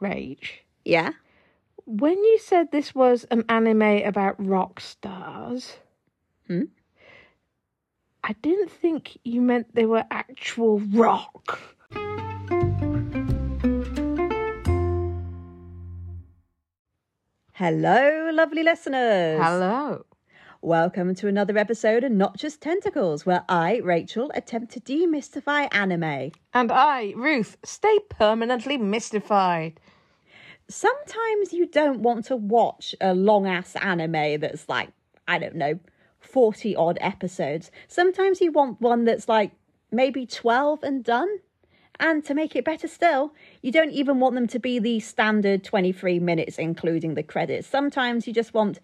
Rach, Yeah. when you said this was an anime about rock stars, Hmm? I didn't think you meant they were actual rock. Hello, lovely listeners. Hello. Welcome to another episode of Not Just Tentacles, where I, Rachael, attempt to demystify anime. And I, Ruth, stay permanently mystified. Sometimes you don't want to watch a long ass anime that's like, I don't know, 40 odd episodes. Sometimes you want one that's like maybe 12 and done. And to make it better still, you don't even want them to be the standard 23 minutes, including the credits. Sometimes you just want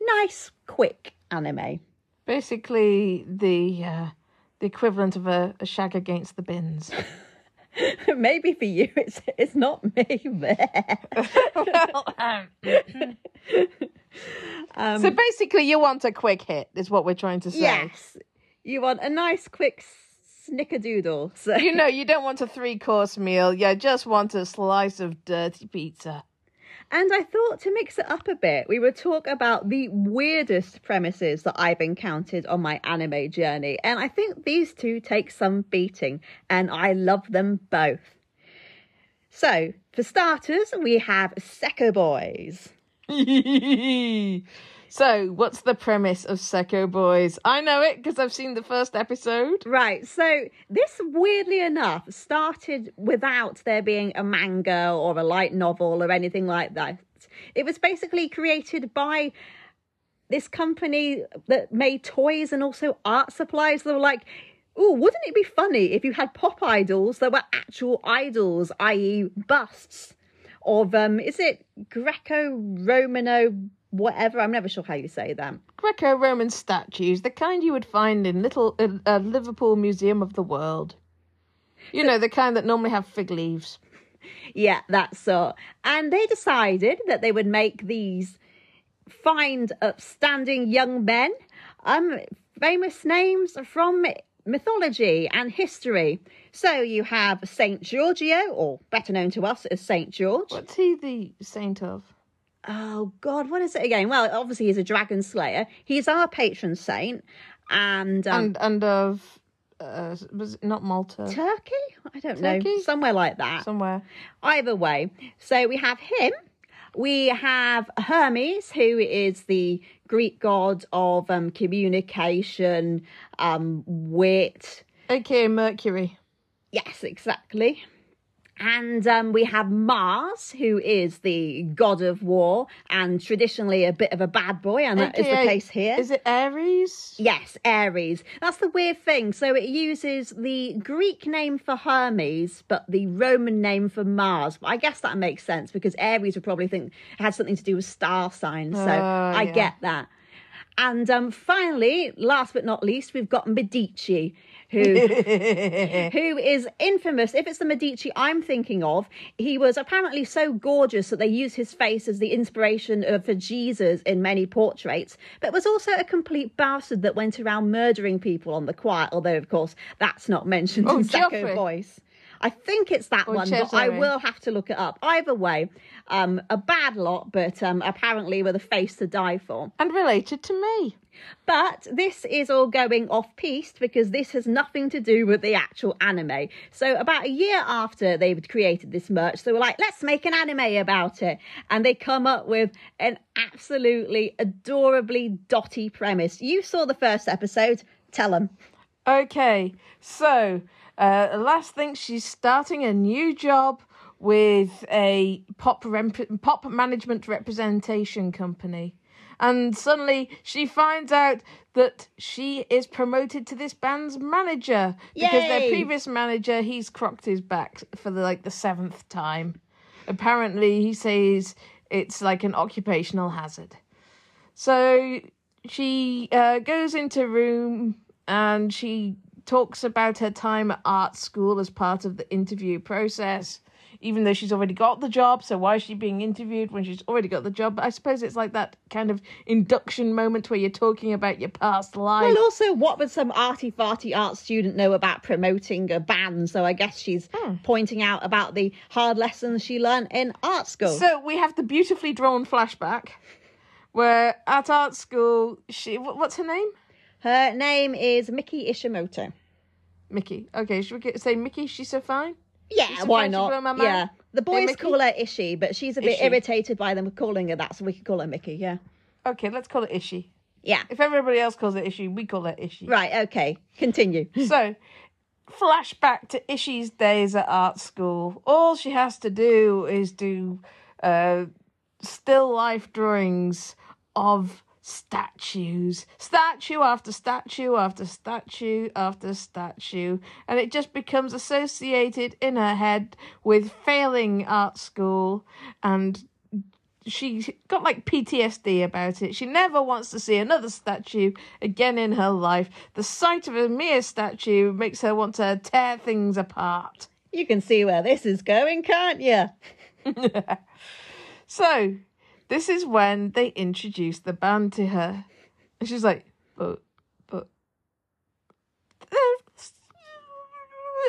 nice, quick anime. Basically, the uh, the equivalent of a, a shag against the bins. maybe for you, it's it's not me. um, so basically, you want a quick hit, is what we're trying to say. yes, you want a nice, quick snickerdoodle. So You know, you don't want a three course meal. You just want a slice of dirty pizza. And I thought to mix it up a bit, we would talk about the weirdest premises that I've encountered on my anime journey. And I think these two take some beating, and I love them both. So, for starters, we have Sekko Boys. so, what's the premise of Sekko Boys? I know it because I've seen the first episode. Right, so this weirdly enough started without there being a manga or a light novel or anything like that. It was basically created by this company that made toys and also art supplies. They were like, oh, wouldn't it be funny if you had pop idols that were actual idols, i.e., busts of, um, is it Greco Romano whatever. I'm never sure how you say that. Greco-Roman statues, the kind you would find in little uh, uh, Liverpool Museum of the World. You know, the kind that normally have fig leaves. Yeah, that's so. And they decided that they would make these find upstanding young men, um, famous names from mythology and history. So you have Saint Giorgio, or better known to us as Saint George. What's he the saint of? Oh god what is it again well obviously he's a dragon slayer he's our patron saint and um, and and of uh, was it not Malta? Turkey? I don't Turkey? know. Somewhere like that. Somewhere. Either way. So we have him. We have Hermes, who is the Greek god of um, communication, um, wit. Okay, Mercury. Yes, exactly. And um, we have Mars, who is the god of war and traditionally a bit of a bad boy, and that is the case here. Is it Aries? Yes, Aries. That's the weird thing. So it uses the Greek name for Hermes, but the Roman name for Mars. But I guess that makes sense because Aries would probably think it had something to do with star signs. So Oh, I yeah. get that. And um, finally, last but not least, we've got Medici, who who is infamous. If it's the Medici I'm thinking of, he was apparently so gorgeous that they used his face as the inspiration of, for Jesus in many portraits, but was also a complete bastard that went around murdering people on the quiet, although, of course, that's not mentioned Oh, in Sekko Boys. I think it's that Or one, but I will have to look it up. Either way, um, a bad lot, but um, apparently with a face to die for. and related to me. But this is all going off piste because this has nothing to do with the actual anime. So about a year after they've created this merch, they were like, let's make an anime about it. And they come up with an absolutely adorably dotty premise. You saw the first episode. Tell them. Okay, so uh, last thing, she's starting a new job with a pop rep- pop management representation company, and suddenly she finds out that she is promoted to this band's manager because their previous manager he's crocked his back for the, like the seventh time. Apparently, he says it's like an occupational hazard. So she uh, goes into room and she talks about her time at art school as part of the interview process. even though she's already got the job. So why is she being interviewed when she's already got the job? But I suppose it's like that kind of induction moment where you're talking about your past life. Well, also, what would some arty farty art student know about promoting a band? So I guess she's Hmm. pointing out about the hard lessons she learned in art school. So we have the beautifully drawn flashback where at art school, she what's her name? Her name is Mickey Ishimoto. Mickey. Okay, should we get, say Mickey? She's so fine. Yeah, so why fine, not? Yeah, the boys call her Ishi, but she's a bit Ishi. irritated by them calling her that, so we could call her Mickey. Yeah, Okay, let's call it Ishi. yeah. If everybody else calls it Ishi, we call it Ishi. Right. Okay. Continue. So, flashback to Ishi's days at art school. All she has to do is do uh, still life drawings of statues, statue after statue after statue after statue, and it just becomes associated in her head with failing art school and she got like PTSD about it. She never wants to see another statue again in her life. The sight of a mere statue makes her want to tear things apart. You can see where this is going, can't you? So, this is when they introduce the band to her. And she's like, but, but.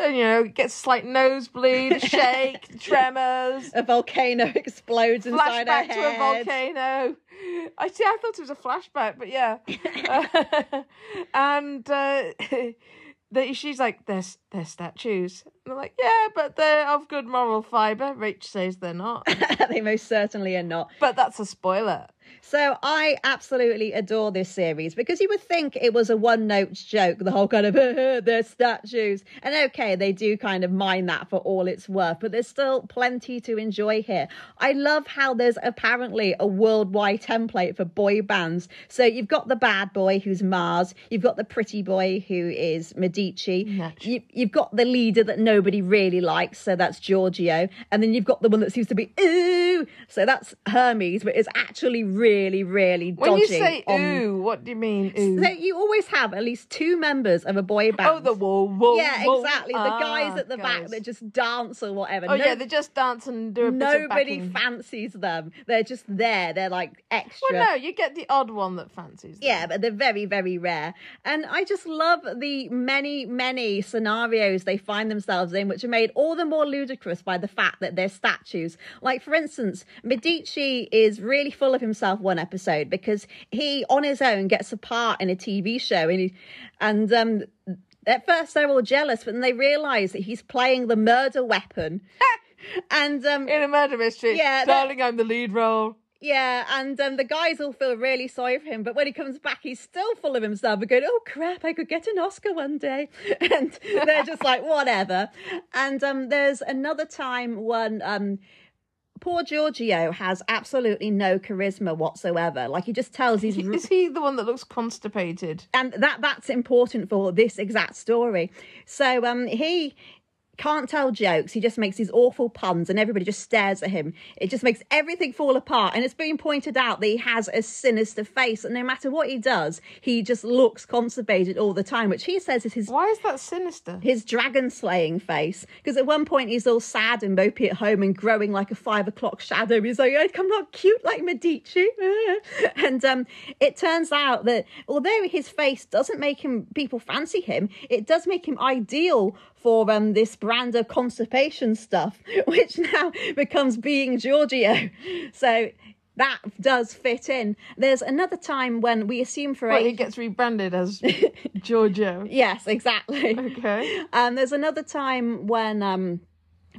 And, you know, gets a slight nosebleed, a shake, tremors. A volcano explodes inside her head. flashback to a volcano. I see. I thought it was a flashback, but yeah. Uh, and uh, they, she's like, "They're they're statues." And I'm like, "Yeah, but they're of good moral fiber." Rach says they're not, they most certainly are not. but that's a spoiler. So I absolutely adore this series because you would think it was a one note joke, the whole kind of they're statues. And okay, they do kind of mine that for all it's worth, but there's still plenty to enjoy here. I love how there's apparently a worldwide template for boy bands. So you've got the bad boy who's Mars, you've got the pretty boy who is Medici, you, you've got the leader that nobody really likes, so that's Giorgio, and then you've got the one that seems to be ooh, so that's Hermes, but it's actually really, really dodgy. When you say on- "ooh," what do you mean? Ooh. so you always have at least two members of a boy band. oh, the whoa, whoa, yeah, whoa. exactly. The Ah, guys at the back guys. that just dance or whatever. Oh No- yeah, they just dance and do a bit of nobody fancies them. They're just there. They're like extra. Well, no, you get the odd one that fancies. Them. Yeah, but they're very, very rare. And I just love the many, many scenarios they find themselves in, which are made all the more ludicrous by the fact that they're statues. Like, for instance, Medici is really full of himself one episode because he, on his own, gets a part in a TV show. And, he, and um, at first they're all jealous, but then they realise that he's playing the murder weapon. and um, in a murder mystery. Yeah, darling, I'm the lead role. yeah, and um, the guys all feel really sorry for him, but when he comes back, he's still full of himself and going, "Oh crap, I could get an Oscar one day," and they're just like, "Whatever." And um, there's another time when um, poor Giorgio has absolutely no charisma whatsoever. Like he just tells he's Is he the one that looks constipated? and that that's important for this exact story. So um he can't tell jokes. He just makes these awful puns and everybody just stares at him. It just makes everything fall apart. And it's been pointed out that he has a sinister face and no matter what he does, he just looks constipated all the time, which he says is his Why is that sinister? his dragon slaying face. Because at one point he's all sad and mopey at home and growing like a five o'clock shadow. He's like, I'm not cute like Medici. and um, it turns out that although his face doesn't make him people fancy him, it does make him ideal for um, this brand of constipation stuff, which now becomes being Giorgio. So that does fit in. There's another time when we assume for Well, age. it gets rebranded as Giorgio. Yes, exactly. Okay. Um, there's another time when, um,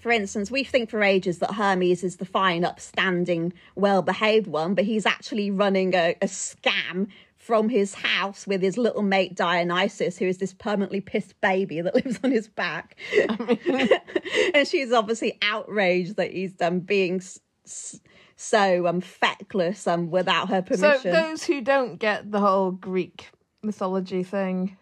for instance, we think for ages that Hermes is the fine, upstanding, well behaved one, but he's actually running a, a scam from his house with his little mate Dionysus, who is this permanently pissed baby that lives on his back. and she's obviously outraged that he's um, being s- s- so um, feckless um, without her permission. So those who don't get the whole Greek mythology thing,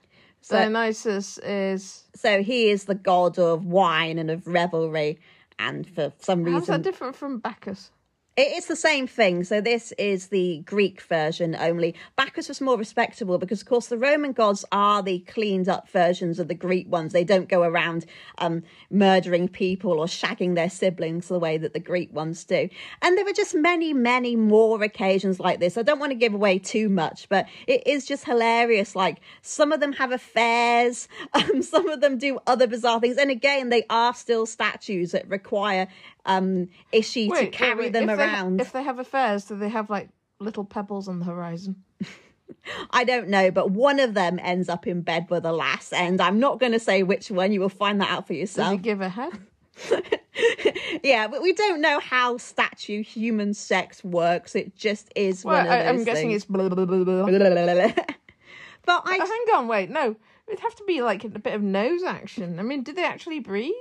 Dionysus is So he is the god of wine and of revelry, and for some how's reason that different from Bacchus? It- It's the same thing. So this is the Greek version only. Bacchus was more respectable because, of course, the Roman gods are the cleaned up versions of the Greek ones. They don't go around um, murdering people or shagging their siblings the way that the Greek ones do. And there were just many, many more occasions like this. I don't want to give away too much, but it is just hilarious. Like some of them have affairs, um, some of them do other bizarre things. And again, they are still statues that require um, Ishi to carry them if they- around. if they have affairs, do they have like little pebbles on the horizon? I don't know, but one of them ends up in bed with a lass, and I'm not going to say which one. You will find that out for Does he yourself. give a head? yeah, but we don't know how statue human sex works. It just is Well, one of I, I'm those guessing things. it's blah, blah, blah, blah, blah. but I Oh, hang on, wait, no. It'd have to be like a bit of nose action. I mean, do they actually breathe?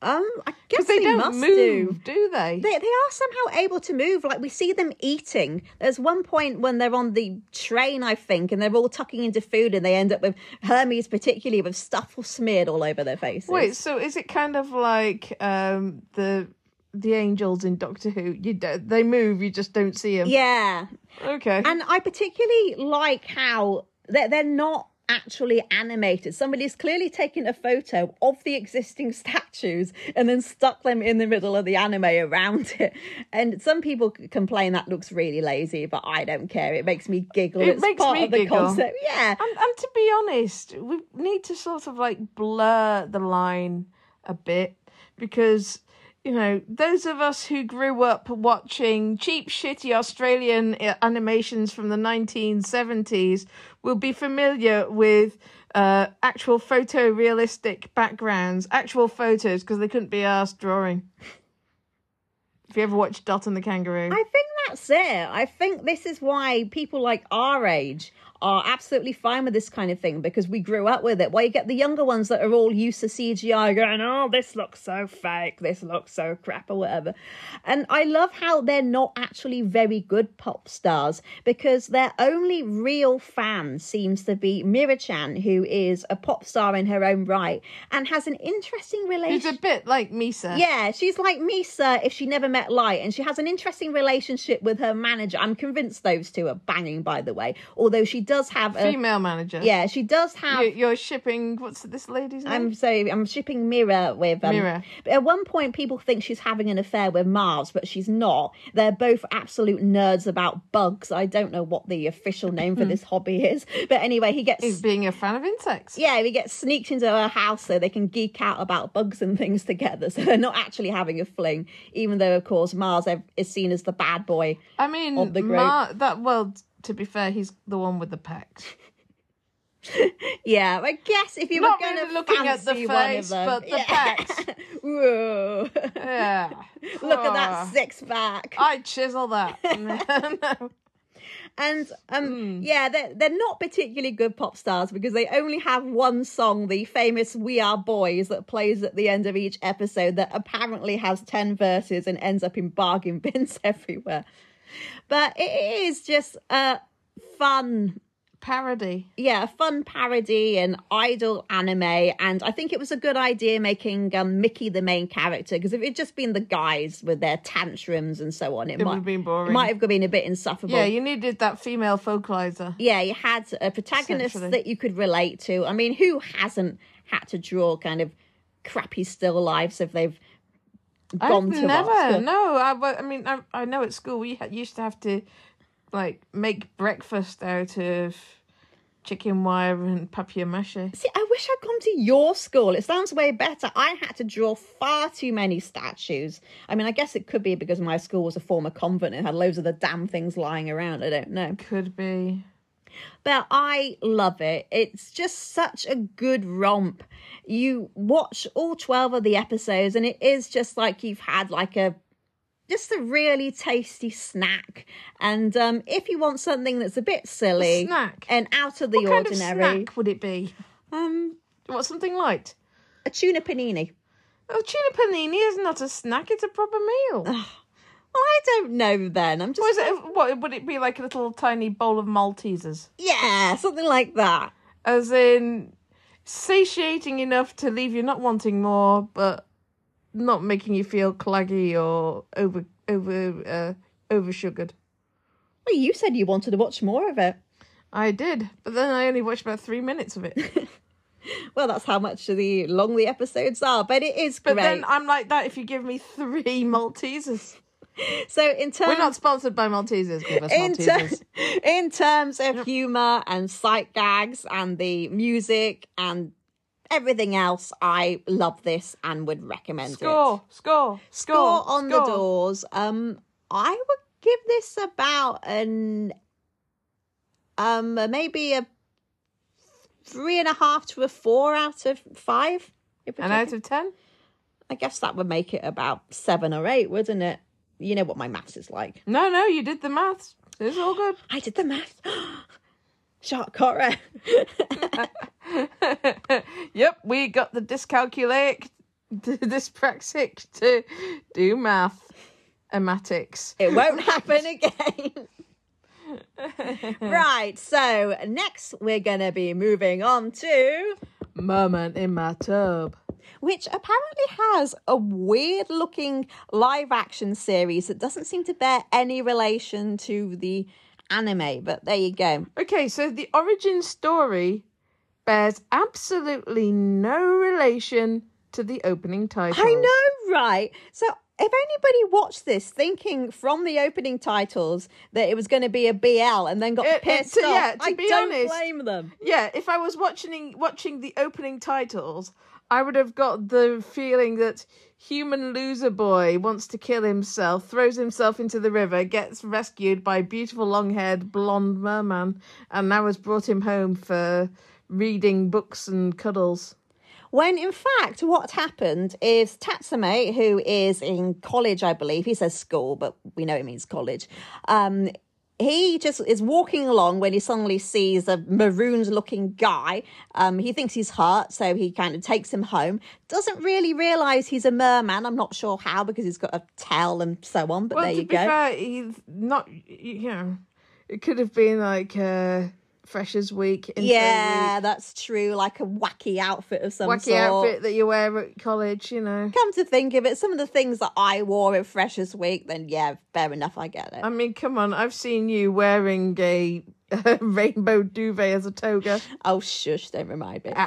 Um I guess Because they, don't must move, do. do they? They, they are somehow able to move. Like we see them eating. There's one point when they're on the train, I think, and they're all tucking into food, and they end up with Hermes, particularly with stuff smeared all over their faces. Wait, so is it kind of like um, the the angels in Doctor Who? You do, they move, you just don't see them. yeah, Okay. And I particularly like how they're, they're not actually animated. Somebody's clearly taken a photo of the existing statues and then stuck them in the middle of the anime around it. And some people complain that looks really lazy, but I don't care. It makes me giggle. It it's makes part me of the giggle. concept. Yeah. And, and to be honest, we need to sort of like blur the line a bit because, you know, those of us who grew up watching cheap, shitty Australian uh, animations from the 1970s will be familiar with uh, actual photorealistic backgrounds, actual photos, because they couldn't be asked drawing. If you ever watched Dot and the Kangaroo. I think that's it. I think this is why people like our age are absolutely fine with this kind of thing because we grew up with it. Why you get the younger ones that are all used to CGI going, oh, this looks so fake, this looks so crap, or whatever. And I love how they're not actually very good pop stars because their only real fan seems to be Mira-chan, who is a pop star in her own right and has an interesting relationship. relationship. a bit like Misa. Yeah, she's like Misa if she never met Light, and she has an interesting relationship with her manager. I'm convinced those two are banging, by the way. Although she does have a Female manager. yeah, she does have. You- You're shipping. What's this lady's name? I'm sorry, I'm shipping Mira with um, Mira. but At one point, people think she's having an affair with Mars, but she's not. They're both absolute nerds about bugs. I don't know what the official name Hmm. for this hobby is, but anyway, he gets Is being a fan of insects. yeah, we get sneaked into her house so they can geek out about bugs and things together. So they're not actually having a fling, even though, of course, Mars is seen as the bad boy. I mean, Of the Mar- that well, to be fair, he's the one with the pecs. Yeah, I guess if you Not were going really to looking at the fancy one of face, but the yeah. pecs. Whoa. Yeah. Look at Oh, that six pack. I chisel that. No. And um, Hmm. yeah, they're, they're not particularly good pop stars because they only have one song, the famous We Are Boys, that plays at the end of each episode that apparently has 10 verses and ends up in bargain bins everywhere. But it is just a fun Parody. yeah, a fun parody and idol anime, and I think it was a good idea making um, Mickey the main character because if it had just been the guys with their tantrums and so on, it, It might have been boring. it might have been a bit insufferable. Yeah, you needed that female vocalizer. Yeah, you had a protagonist that you could relate to. I mean, who hasn't had to draw kind of crappy still lives if they've gone I've to never. Oxford? No, I, I mean, I, I know at school we ha- used to have to like make breakfast out of chicken wire and papier mache. See, I wish I'd gone to your school. It sounds way better. I had to draw far too many statues. I mean, I guess it could be because my school was a former convent and had loads of the damn things lying around. I don't know. Could be. But I love it. It's just such a good romp. You watch all 12 of the episodes, and it is just like you've had like a just a really tasty snack. And um, if you want something that's a bit silly snack? and out of the What kind of ordinary, snack would it be? um, What something light? a tuna panini. Oh, tuna panini is not a snack; it's a proper meal. I don't know. Then I'm just What is it? What would it be like? A little tiny bowl of Maltesers, yeah, something like that. as in satiating enough to leave you not wanting more, but not making you feel claggy or over over uh, over sugared. Well, you said you wanted to watch more of it. I did, but then I only watched about three minutes of it. Well, that's how much the long the episodes are, but it is But great. then I'm like that if you give me three Maltesers. so in terms We're not sponsored by Maltesers. Give us in, ter- Maltesers. in terms of humor and sight gags and the music and everything else, I love this and would recommend it. Score, score, score, Score on the doors. Um, I would give this about an um maybe a three and a half to a four out of five. if we're An talking- out of ten? I guess that would make it about seven or eight, wouldn't it? You know what my maths is like. No, no, you did the maths. It's all good. I did the maths. Shark horror. yep, we got the dyscalculic, dyspraxic to do math, ematics. it won't happen again. right, so next we're going to be moving on to Merman in my tub. Which apparently has a weird looking live action series that doesn't seem to bear any relation to the anime, but there you go. Okay, so the origin story bears absolutely no relation to the opening title. I know, right? So if anybody watched this thinking from the opening titles that it was going to be a BL and then got uh, uh, It- it- pissed to- off, yeah, to I be don't honest- blame them. Yeah, if I was watching watching the opening titles, I would have got the feeling that human loser boy wants to kill himself, throws himself into the river, gets rescued by beautiful long-haired blonde merman, and now has brought him home for reading books and cuddles. When in fact, what happened is Tatsumi, who is in college, I believe, he says school, but we know it means college. Um, he just is walking along when he suddenly sees a marooned looking guy. Um, he thinks he's hurt, so he kind of takes him home. Doesn't really realize he's a merman. I'm not sure how because he's got a tail and so on, but Well, there you go. fair, he's not. You know, it could have been like uh, Freshers Week. Yeah, week, that's true. Like a wacky outfit of some sort. wacky sort. outfit that you wear at college. You know. Come to think of it, some of the things that I wore at Freshers Week, then yeah, fair enough, I get it. I mean, come on! I've seen you wearing a, rainbow duvet as a toga. oh, shush, don't remind me.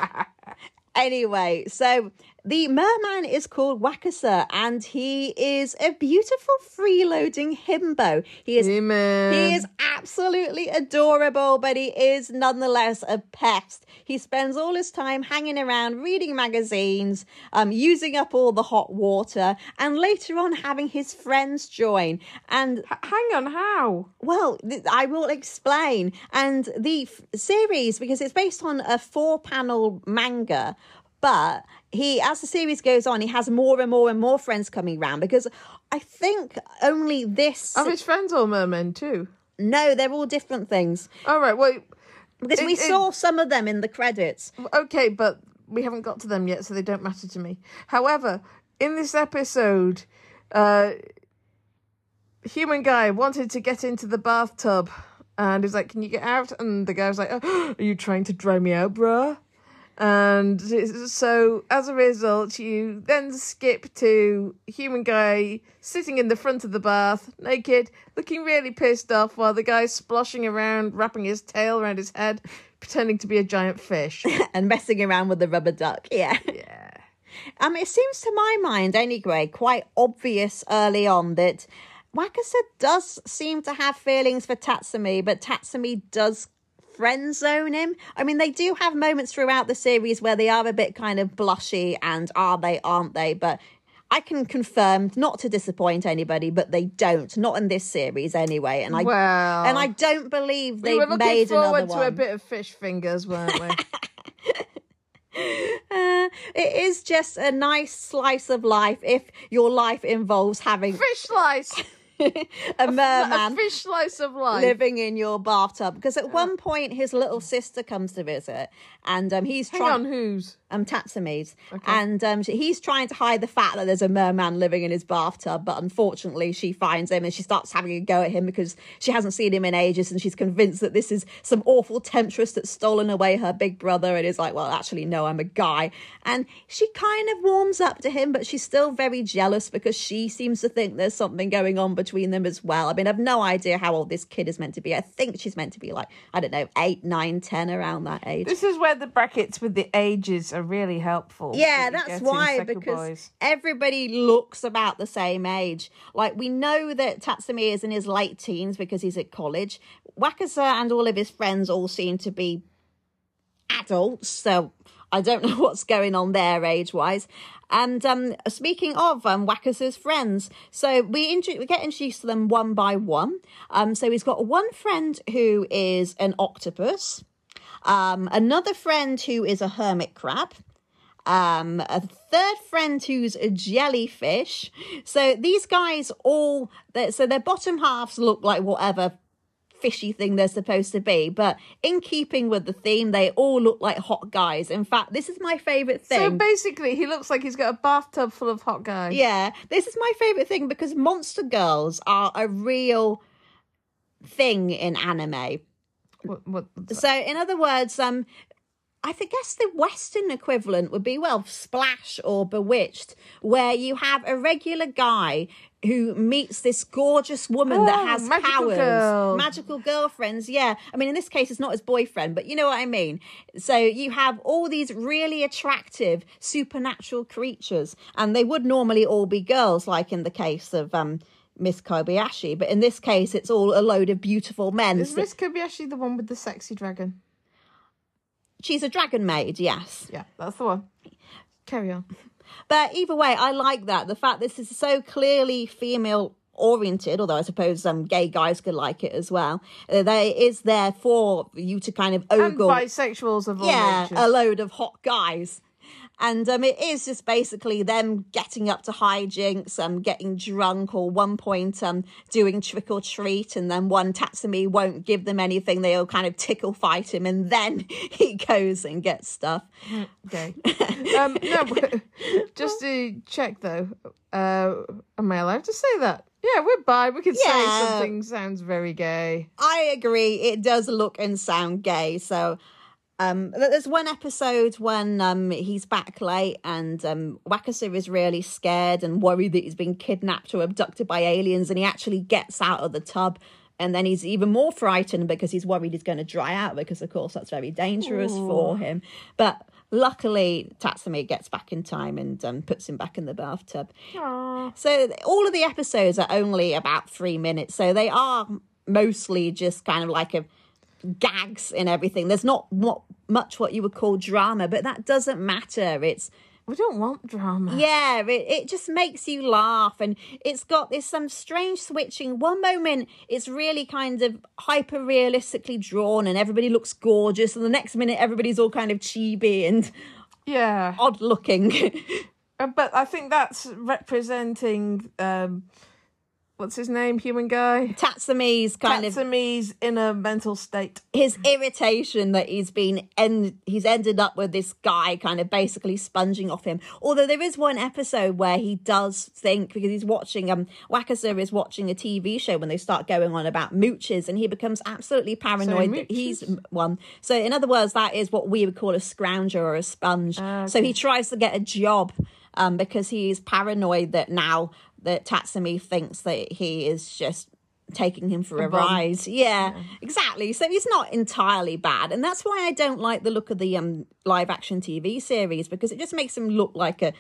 Anyway, so the merman is called Wakasa, and he is a beautiful freeloading himbo. He is Amen. He is absolutely adorable, but he is nonetheless a pest. He spends all his time hanging around, reading magazines, um, using up all the hot water, and later on having his friends join. And H- hang on, how? well, th- I will explain. And the f- series, because it's based on a four panel manga, but he, as the series goes on, he has more and more and more friends coming round because I think only this. Are his friends all mermen too? No, they're all different things. All right. Well, Because It- we it- saw some of them in the credits. okay, but we haven't got to them yet, so they don't matter to me. However, in this episode, uh, human guy wanted to get into the bathtub, and he's like, "Can you get out?" And the guy was like, oh, "Are you trying to dry me out, bruh?" And so, as a result, you then skip to human guy sitting in the front of the bath, naked, looking really pissed off, while the guy's splashing around, wrapping his tail around his head, pretending to be a giant fish. and messing around with the rubber duck. Yeah. yeah. Um, it seems to my mind, anyway, quite obvious early on that Wakasa does seem to have feelings for Tatsumi, but Tatsumi does friend zone him. I mean, they do have moments throughout the series where they are a bit kind of blushy and are they, aren't they? But I can confirm, not to disappoint anybody, but they don't. Not in this series, anyway. And I Well, and I don't believe we were looking made another forward to a bit of fish fingers, weren't we? Uh, it is just a nice slice of life if your life involves having fish slice. A merman a fish slice of life. living in your bathtub. Because at one point, his little sister comes to visit, and um, he's Hang trying. on, whose? um, Tatsumi's, and um, she- he's trying to hide the fact that there's a merman living in his bathtub. But unfortunately, she finds him and she starts having a go at him because she hasn't seen him in ages, and she's convinced that this is some awful temptress that's stolen away her big brother. And is like, well, actually, no, I'm a guy. And she kind of warms up to him, but she's still very jealous because she seems to think there's something going on between them as well. I mean, I've no idea how old this kid is meant to be. I think she's meant to be like, I don't know, eight, nine, ten, around that age. This is where the brackets with the ages are really helpful. Yeah, that's why because Boys. everybody looks about the same age. Like we know that Tatsumi is in his late teens because he's at college. Wakasa and all of his friends all seem to be adults, so I don't know what's going on there age wise. And um, speaking of um, Wakasa's friends, so we, intro- we get introduced to them one by one. Um, so he's got one friend who is an octopus, um, another friend who is a hermit crab, um, a third friend who's a jellyfish. So these guys all, so their bottom halves look like whatever fishy thing they're supposed to be, but in keeping with the theme, they all look like hot guys. In fact, this is my favorite thing. So basically, he looks like he's got a bathtub full of hot guys. Yeah, this is my favorite thing because monster girls are a real thing in anime. What, what, So, in other words, um, I guess the Western equivalent would be well, Splash or Bewitched, where you have a regular guy who meets this gorgeous woman that Oh, has magical powers, girl. magical girlfriends. Yeah, I mean, in this case, it's not his boyfriend, but you know what I mean. So you have all these really attractive supernatural creatures, and they would normally all be girls, like in the case of um. Miss Kobayashi, but in this case, it's all a load of beautiful men. is Miss Kobayashi the one with the sexy dragon? She's a dragon maid, yes. Yeah, that's the one. Carry on. But either way, I like that. The fact this is so clearly female oriented, although I suppose um, gay guys could like it as well. Uh, there is there for you to kind of And ogle, bisexuals of all yeah, ages. a load of hot guys. And um, it is just basically them getting up to hijinks, um, getting drunk, or one point um, doing trick or treat, and then one Tatsumi won't give them anything. They'll kind of tickle fight him, and then he goes and gets stuff. Okay. um, no, just to check though, uh, am I allowed to say that? Yeah, we're bi. We can say something sounds very gay. I agree. It does look and sound gay. So um, there's one episode when um, he's back late and um, Wakasa is really scared and worried that he's been kidnapped or abducted by aliens, and he actually gets out of the tub. And then he's even more frightened because he's worried he's going to dry out because, of course, that's very dangerous for him. But luckily, Tatsumi gets back in time and um, puts him back in the bathtub. Aww. So all of the episodes are only about three minutes, so they are mostly just kind of like a gags and everything. There's not what much what you would call drama, but that doesn't matter. It's We don't want drama. yeah, it, it just makes you laugh, and it's got this some strange switching. One moment it's really kind of hyper realistically drawn, and everybody looks gorgeous, and the next minute everybody's all kind of chibi and Yeah. odd looking. Uh, But I think that's representing um what's his name? Human guy? Tatsumi's kind of Tatsumi's inner mental state. his irritation that he's been end he's ended up with this guy kind of basically sponging off him. Although there is one episode where he does think because he's watching um Wakasa is watching a TV show when they start going on about mooches and he becomes absolutely paranoid that he's one. So in other words, that is what we would call a scrounger or a sponge. Ah, So he tries to get a job um because he's paranoid that now that Tatsumi thinks that he is just taking him for a, bum. ride. Yeah, exactly. So he's not entirely bad, and that's why I don't like the look of the um live action TV series because it just makes him look like a.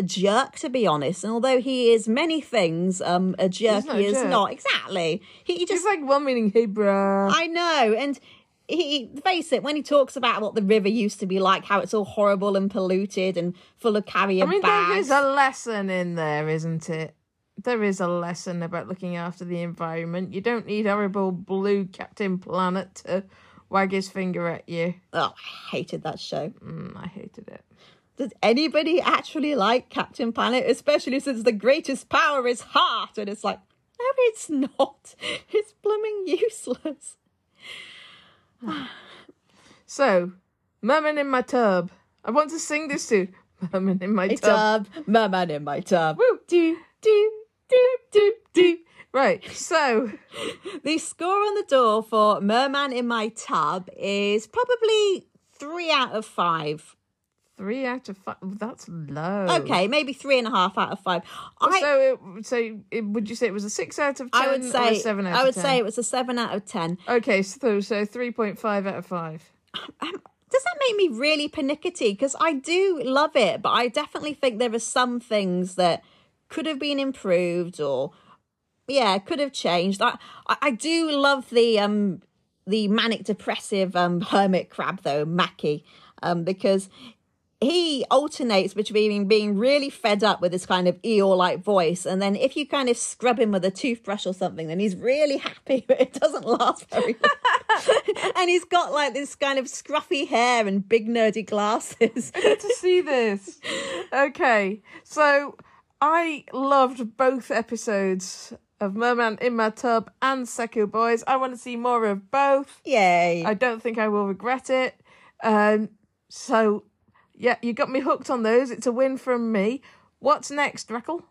A jerk, to be honest, and although he is many things, um, a jerk he is jerk. not exactly. He, he just, like one meaning, hey bruh. I know, and he face it when he talks about what the river used to be like, how it's all horrible and polluted and full of carrier I mean, there bags. is a lesson in there, isn't it? There is a lesson about looking after the environment. You don't need horrible blue Captain Planet to wag his finger at you. Oh, I hated that show. Mm, I hated it. Does anybody actually like Captain Planet, especially since the greatest power is heart? And it's like, No, it's not. It's blooming useless. So, Merman in my tub. I want to sing this to Merman in my tub. Tub, merman in my tub. Woo. Do, do, do, do, do. Right, so The score on the door for Merman in My Tub is probably three out of five. three out of five. That's low. Okay, maybe three and a half out of five. I, So, it, so it, would you say it was a six out of ten? I would or say a seven out I would 10? say it was a seven out of ten. Okay, so so three point five out of five. Um, does that make me really pernickety? Because I do love it, but I definitely think there are some things that could have been improved or yeah, could have changed. I I, I do love the um the manic depressive um hermit crab though, Mackie, um because he alternates between being really fed up with this kind of Eeyore like voice, and then if you kind of scrub him with a toothbrush or something, then he's really happy, but it doesn't last very long. and he's got like this kind of scruffy hair and big nerdy glasses. Good to see this. Okay, so I loved both episodes of Merman in My Tub and Sekko Boys. I want to see more of both. Yay. I don't think I will regret it. Um, so, yeah, you got me hooked on those. It's a win from me. What's next, Reckle?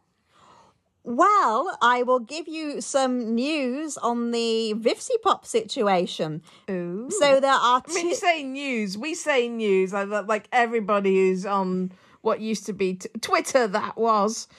Well, I will give you some news on the VivziePop situation. Ooh. So there are I mean, you say news. We say news. Like, like everybody who's on what used to be t- Twitter, that was,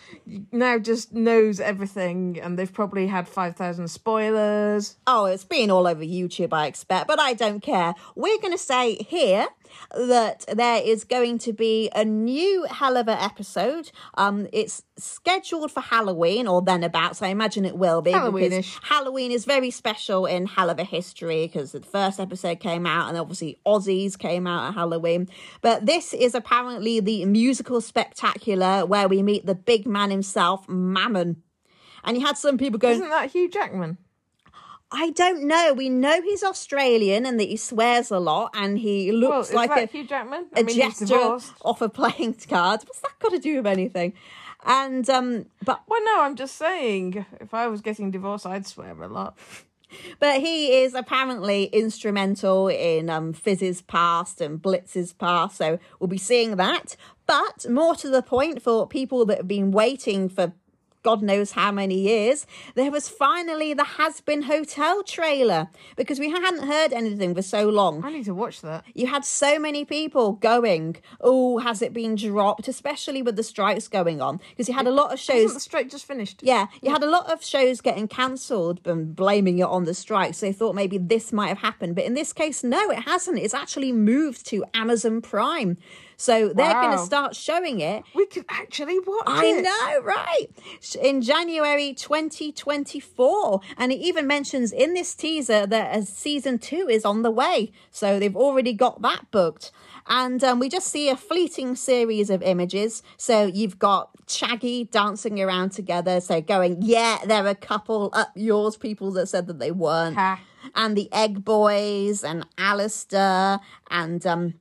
now just knows everything, and they've probably had 5,000 spoilers. Oh, it's been all over YouTube, I expect, but I don't care. We're going to say here that there is going to be a new Helluva episode. Um, it's scheduled for Halloween or then about, so I imagine it will be. Halloweenish. Halloween is very special in Helluva history because the first episode came out and obviously Aussies came out at Halloween. But this is apparently the musical spectacular where we meet the big man himself, Mammon. And you had some people going, Isn't that Hugh Jackman? I don't know. We know he's Australian and that he swears a lot and he looks is like a, Hugh Jackman? a I mean, divorced. off a playing card. What's that got to do with anything? And um but Well, no, I'm just saying, if I was getting divorced, I'd swear a lot. but he is apparently instrumental in um Fizz's past and Blitz's past, so we'll be seeing that. But more to the point for people that have been waiting for God knows how many years, there was finally the Hazbin Hotel trailer because we hadn't heard anything for so long. I need to watch that. you had so many people going, oh, has it been dropped? Especially with the strikes going on, because you had a lot of Isn't shows. the strike just finished? Yeah, you had a lot of shows getting cancelled and blaming it on the strikes. They thought maybe this might have happened, but in this case, no, it hasn't. It's actually moved to Amazon Prime, so they're going to start showing it We could actually watch I it. know, right? In January 2024. And it even mentions in this teaser that a season two is on the way. So they've already got that booked. And um, we just see a fleeting series of images. So you've got Chaggie dancing around together. So going, yeah, they're a couple up yours, people that said that they weren't. Ha. And the Egg Boys and Alastor and um,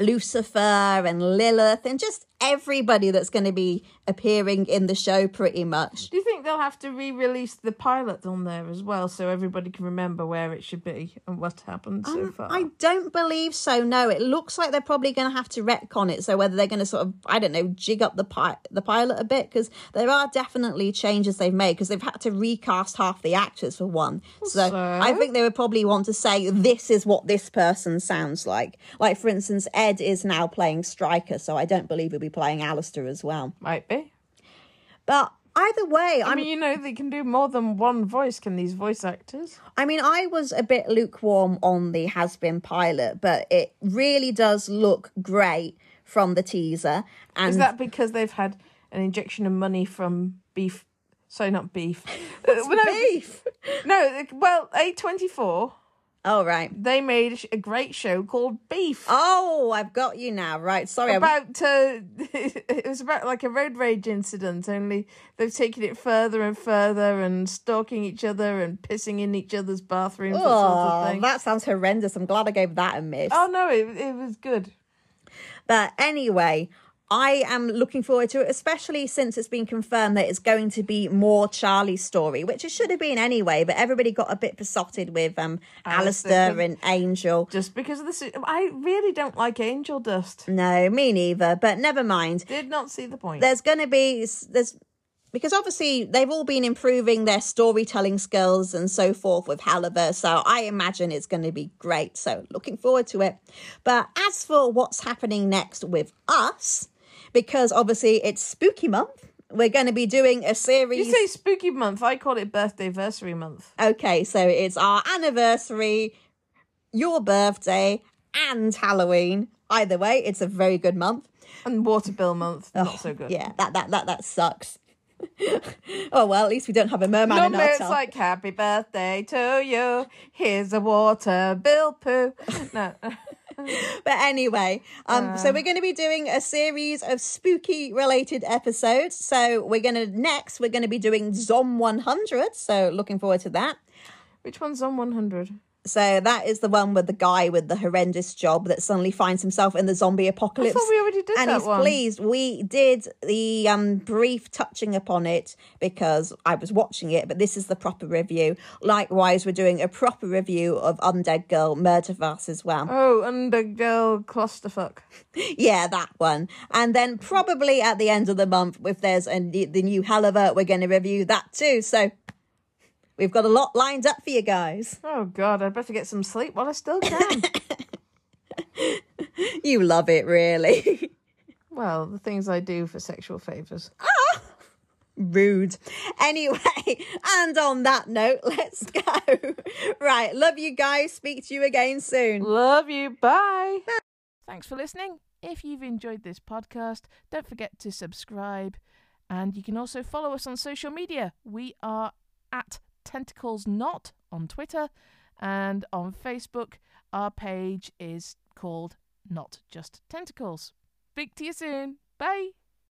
Lucifer and Lilith and just everybody that's going to be appearing in the show pretty much. Do you think they'll have to re-release the pilot on there as well, so everybody can remember where it should be and what happened so um, far? I don't believe so. No, it looks like they're probably going to have to retcon it. So whether they're going to sort of, I don't know, jig up the pi- the pilot a bit because there are definitely changes they've made because they've had to recast half the actors for one. So, So? I think they would probably want to say this is what this person sounds like. Like for instance, Ed is now playing Striker, so I don't believe he'll be playing Alastor as well. Might be. But either way, I I'm mean, you know, they can do more than one voice. Can these voice actors? I mean, I was a bit lukewarm on the Hazbin pilot, but it really does look great from the teaser. And Is that because they've had an injection of money from beef? Sorry, not beef. Uh, well, no, beef? no, well, A twenty four. Oh, right. They made a sh- a great show called Beef. Oh, I've got you now. Right. Sorry. About uh, it was about like a road rage incident only they've taken it further and further and stalking each other and pissing in each other's bathrooms that sort of Oh, thing that sounds horrendous. I'm glad I gave that a miss. oh no it, it was good But anyway, I am looking forward to it, especially since it's been confirmed that it's going to be more Charlie's story, which it should have been anyway. But everybody got a bit besotted with um Alastor, Alastor. and Angel. Just because of this, I really don't like angel dust. No, me neither. But never mind. Did not see the point. There's going to be there's because obviously they've all been improving their storytelling skills and so forth with Helluva. So I imagine it's going to be great. So looking forward to it. But as for what's happening next with us, because obviously it's spooky month, we're going to be doing a series. you say spooky month. I call it birthday anniversary month. okay, so it's our anniversary, your birthday, and Halloween. Either way, it's a very good month. And water bill month. Not oh, so good. Yeah, that that that that sucks. oh well, at least we don't have a merman No, in our it's like happy birthday to you. Here's a water bill poo. No. But anyway, um, so we're going to be doing a series of spooky related episodes. So we're going to next we're going to be doing Zom 100. So looking forward to that. Which one's Zom 100? So that is the one with the guy with the horrendous job that suddenly finds himself in the zombie apocalypse. I thought we already did and that he's one. pleased. We did the um, brief touching upon it because I was watching it, but this is the proper review. Likewise, we're doing a proper review of Undead Girl Murder Farce as well. Oh, Undead Girl clusterfuck. Yeah, that one. And then probably at the end of the month, if there's a, the new Helluva, we're going to review that too. So we've got a lot lined up for you guys. Oh God, I'd better get some sleep while I still can. You love it, really. well, the things I do for sexual favours. Ah, Rude. Anyway, and on that note, let's go. Right. Love you guys. Speak to you again soon. Love you. Bye. Thanks for listening. If you've enjoyed this podcast, don't forget to subscribe. And you can also follow us on social media. We are at Tentacles Not on Twitter. And on Facebook, our page is called Not Just Tentacles. Speak to you soon. Bye.